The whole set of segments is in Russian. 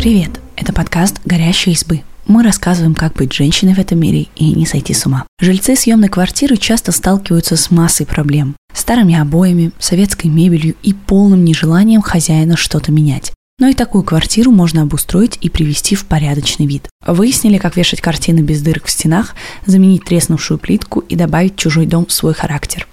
Привет! Это подкаст «Горящие избы». Мы рассказываем, как быть женщиной в этом мире и не сойти с ума. Жильцы съемной квартиры часто сталкиваются с массой проблем. Старыми обоями, советской мебелью и полным нежеланием хозяина что-то менять. Но и такую квартиру можно обустроить и привести в порядочный вид. Выяснили, как вешать картины без дырок в стенах, заменить треснувшую плитку и добавить чужой дом в свой характер.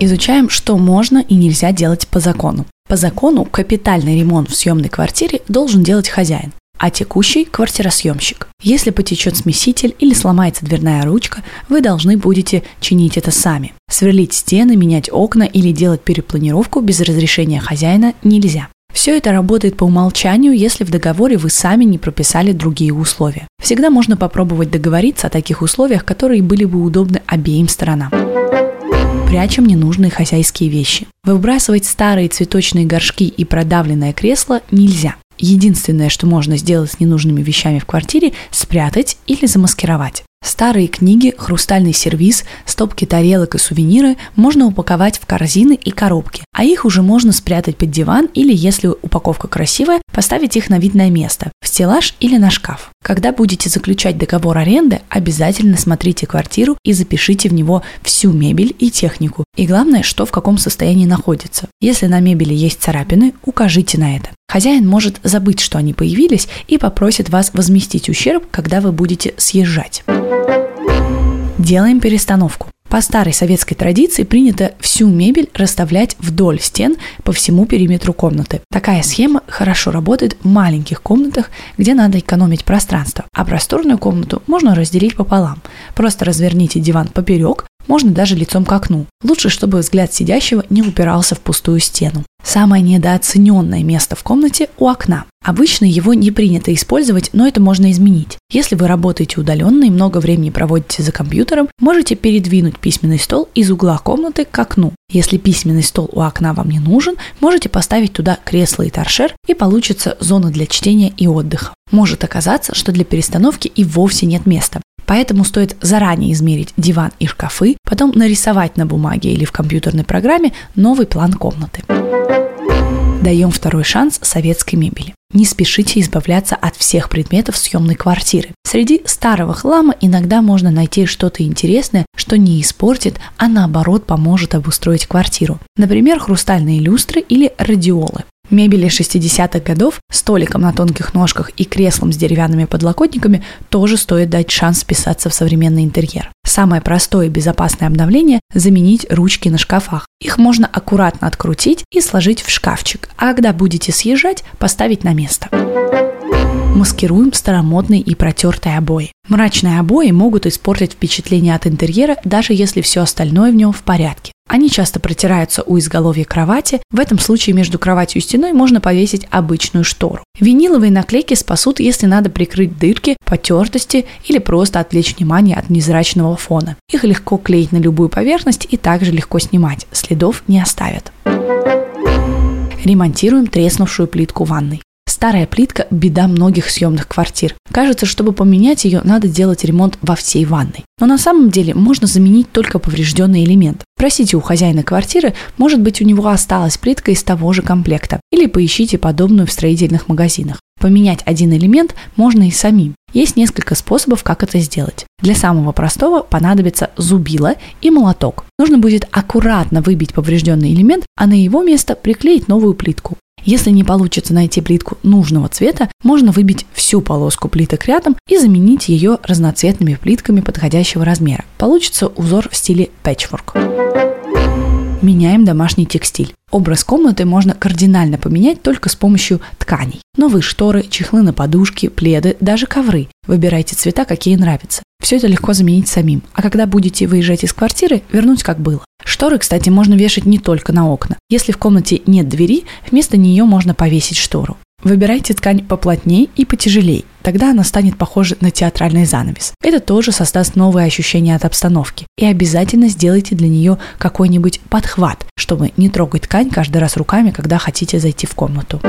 Изучаем, что можно и нельзя делать по закону. По закону капитальный ремонт в съемной квартире должен делать хозяин, а текущий – квартиросъемщик. Если потечет смеситель или сломается дверная ручка, вы должны будете чинить это сами. Сверлить стены, менять окна или делать перепланировку без разрешения хозяина нельзя. Все это работает по умолчанию, если в договоре вы сами не прописали другие условия. Всегда можно попробовать договориться о таких условиях, которые были бы удобны обеим сторонам прячем ненужные хозяйские вещи. Выбрасывать старые цветочные горшки и продавленное кресло нельзя. Единственное, что можно сделать с ненужными вещами в квартире – спрятать или замаскировать. Старые книги, хрустальный сервиз, стопки тарелок и сувениры можно упаковать в корзины и коробки, а их уже можно спрятать под диван или, если упаковка красивая, поставить их на видное место, в стеллаж или на шкаф. Когда будете заключать договор аренды, обязательно смотрите квартиру и запишите в него всю мебель и технику. И главное, что в каком состоянии находится. Если на мебели есть царапины, укажите на это. Хозяин может забыть, что они появились, и попросит вас возместить ущерб, когда вы будете съезжать. Делаем перестановку. По старой советской традиции принято всю мебель расставлять вдоль стен по всему периметру комнаты. Такая схема хорошо работает в маленьких комнатах, где надо экономить пространство, а просторную комнату можно разделить пополам. Просто разверните диван поперек, можно даже лицом к окну. Лучше, чтобы взгляд сидящего не упирался в пустую стену. Самое недооцененное место в комнате у окна. Обычно его не принято использовать, но это можно изменить. Если вы работаете удаленно и много времени проводите за компьютером, можете передвинуть письменный стол из угла комнаты к окну. Если письменный стол у окна вам не нужен, можете поставить туда кресло и торшер, и получится зона для чтения и отдыха. Может оказаться, что для перестановки и вовсе нет места. Поэтому стоит заранее измерить диван и шкафы, потом нарисовать на бумаге или в компьютерной программе новый план комнаты. Даем второй шанс советской мебели. Не спешите избавляться от всех предметов съемной квартиры. Среди старого хлама иногда можно найти что-то интересное, что не испортит, а наоборот поможет обустроить квартиру. Например, хрустальные люстры или радиолы. Мебели 60-х годов, столиком на тонких ножках и креслом с деревянными подлокотниками тоже стоит дать шанс вписаться в современный интерьер. Самое простое и безопасное обновление – заменить ручки на шкафах. Их можно аккуратно открутить и сложить в шкафчик, а когда будете съезжать, поставить на место. Маскируем старомодные и протертые обои. Мрачные обои могут испортить впечатление от интерьера, даже если все остальное в нем в порядке. Они часто протираются у изголовья кровати. В этом случае между кроватью и стеной можно повесить обычную штору. Виниловые наклейки спасут, если надо прикрыть дырки, потертости или просто отвлечь внимание от незрачного фона. Их легко клеить на любую поверхность и также легко снимать. Следов не оставят. Ремонтируем треснувшую плитку ванной. Старая плитка – беда многих съемных квартир. Кажется, чтобы поменять ее, надо делать ремонт во всей ванной. Но на самом деле можно заменить только поврежденный элемент. Просите у хозяина квартиры, может быть у него осталась плитка из того же комплекта. Или поищите подобную в строительных магазинах. Поменять один элемент можно и самим. Есть несколько способов, как это сделать. Для самого простого понадобится зубило и молоток. Нужно будет аккуратно выбить поврежденный элемент, а на его место приклеить новую плитку. Если не получится найти плитку нужного цвета, можно выбить всю полоску плиток рядом и заменить ее разноцветными плитками подходящего размера. Получится узор в стиле patchwork. Меняем домашний текстиль. Образ комнаты можно кардинально поменять только с помощью тканей. Новые шторы, чехлы на подушки, пледы, даже ковры. Выбирайте цвета, какие нравятся. Все это легко заменить самим. А когда будете выезжать из квартиры, вернуть как было. Шторы, кстати, можно вешать не только на окна. Если в комнате нет двери, вместо нее можно повесить штору. Выбирайте ткань поплотнее и потяжелее, тогда она станет похожа на театральный занавес. Это тоже создаст новые ощущения от обстановки. И обязательно сделайте для нее какой-нибудь подхват, чтобы не трогать ткань каждый раз руками, когда хотите зайти в комнату.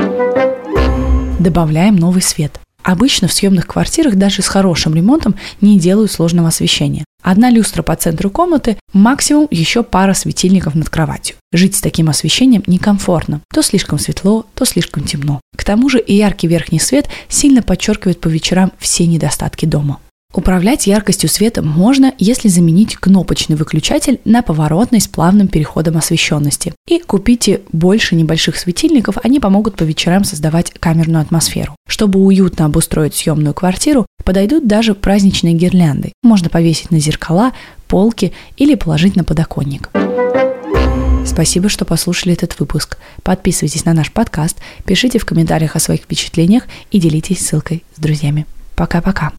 Добавляем новый свет. Обычно в съемных квартирах даже с хорошим ремонтом не делают сложного освещения. Одна люстра по центру комнаты, максимум еще пара светильников над кроватью. Жить с таким освещением некомфортно. То слишком светло, то слишком темно. К тому же и яркий верхний свет сильно подчеркивает по вечерам все недостатки дома. Управлять яркостью света можно, если заменить кнопочный выключатель на поворотный с плавным переходом освещенности. И купите больше небольших светильников, они помогут по вечерам создавать камерную атмосферу. Чтобы уютно обустроить съемную квартиру, подойдут даже праздничные гирлянды. Можно повесить на зеркала, полки или положить на подоконник. Спасибо, что послушали этот выпуск. Подписывайтесь на наш подкаст, пишите в комментариях о своих впечатлениях и делитесь ссылкой с друзьями. Пока-пока.